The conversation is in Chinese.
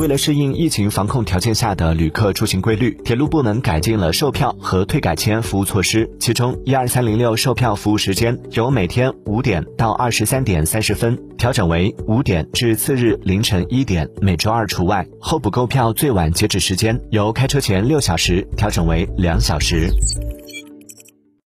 为了适应疫情防控条件下的旅客出行规律铁路部门改进了售票和退改签服务措施其中一二三零六售票服务时间由每天五点到二十三点三十分调整为五点至次日凌晨一点每周二除外。候补购票最晚截止时间由开车前六小时调整为两小时。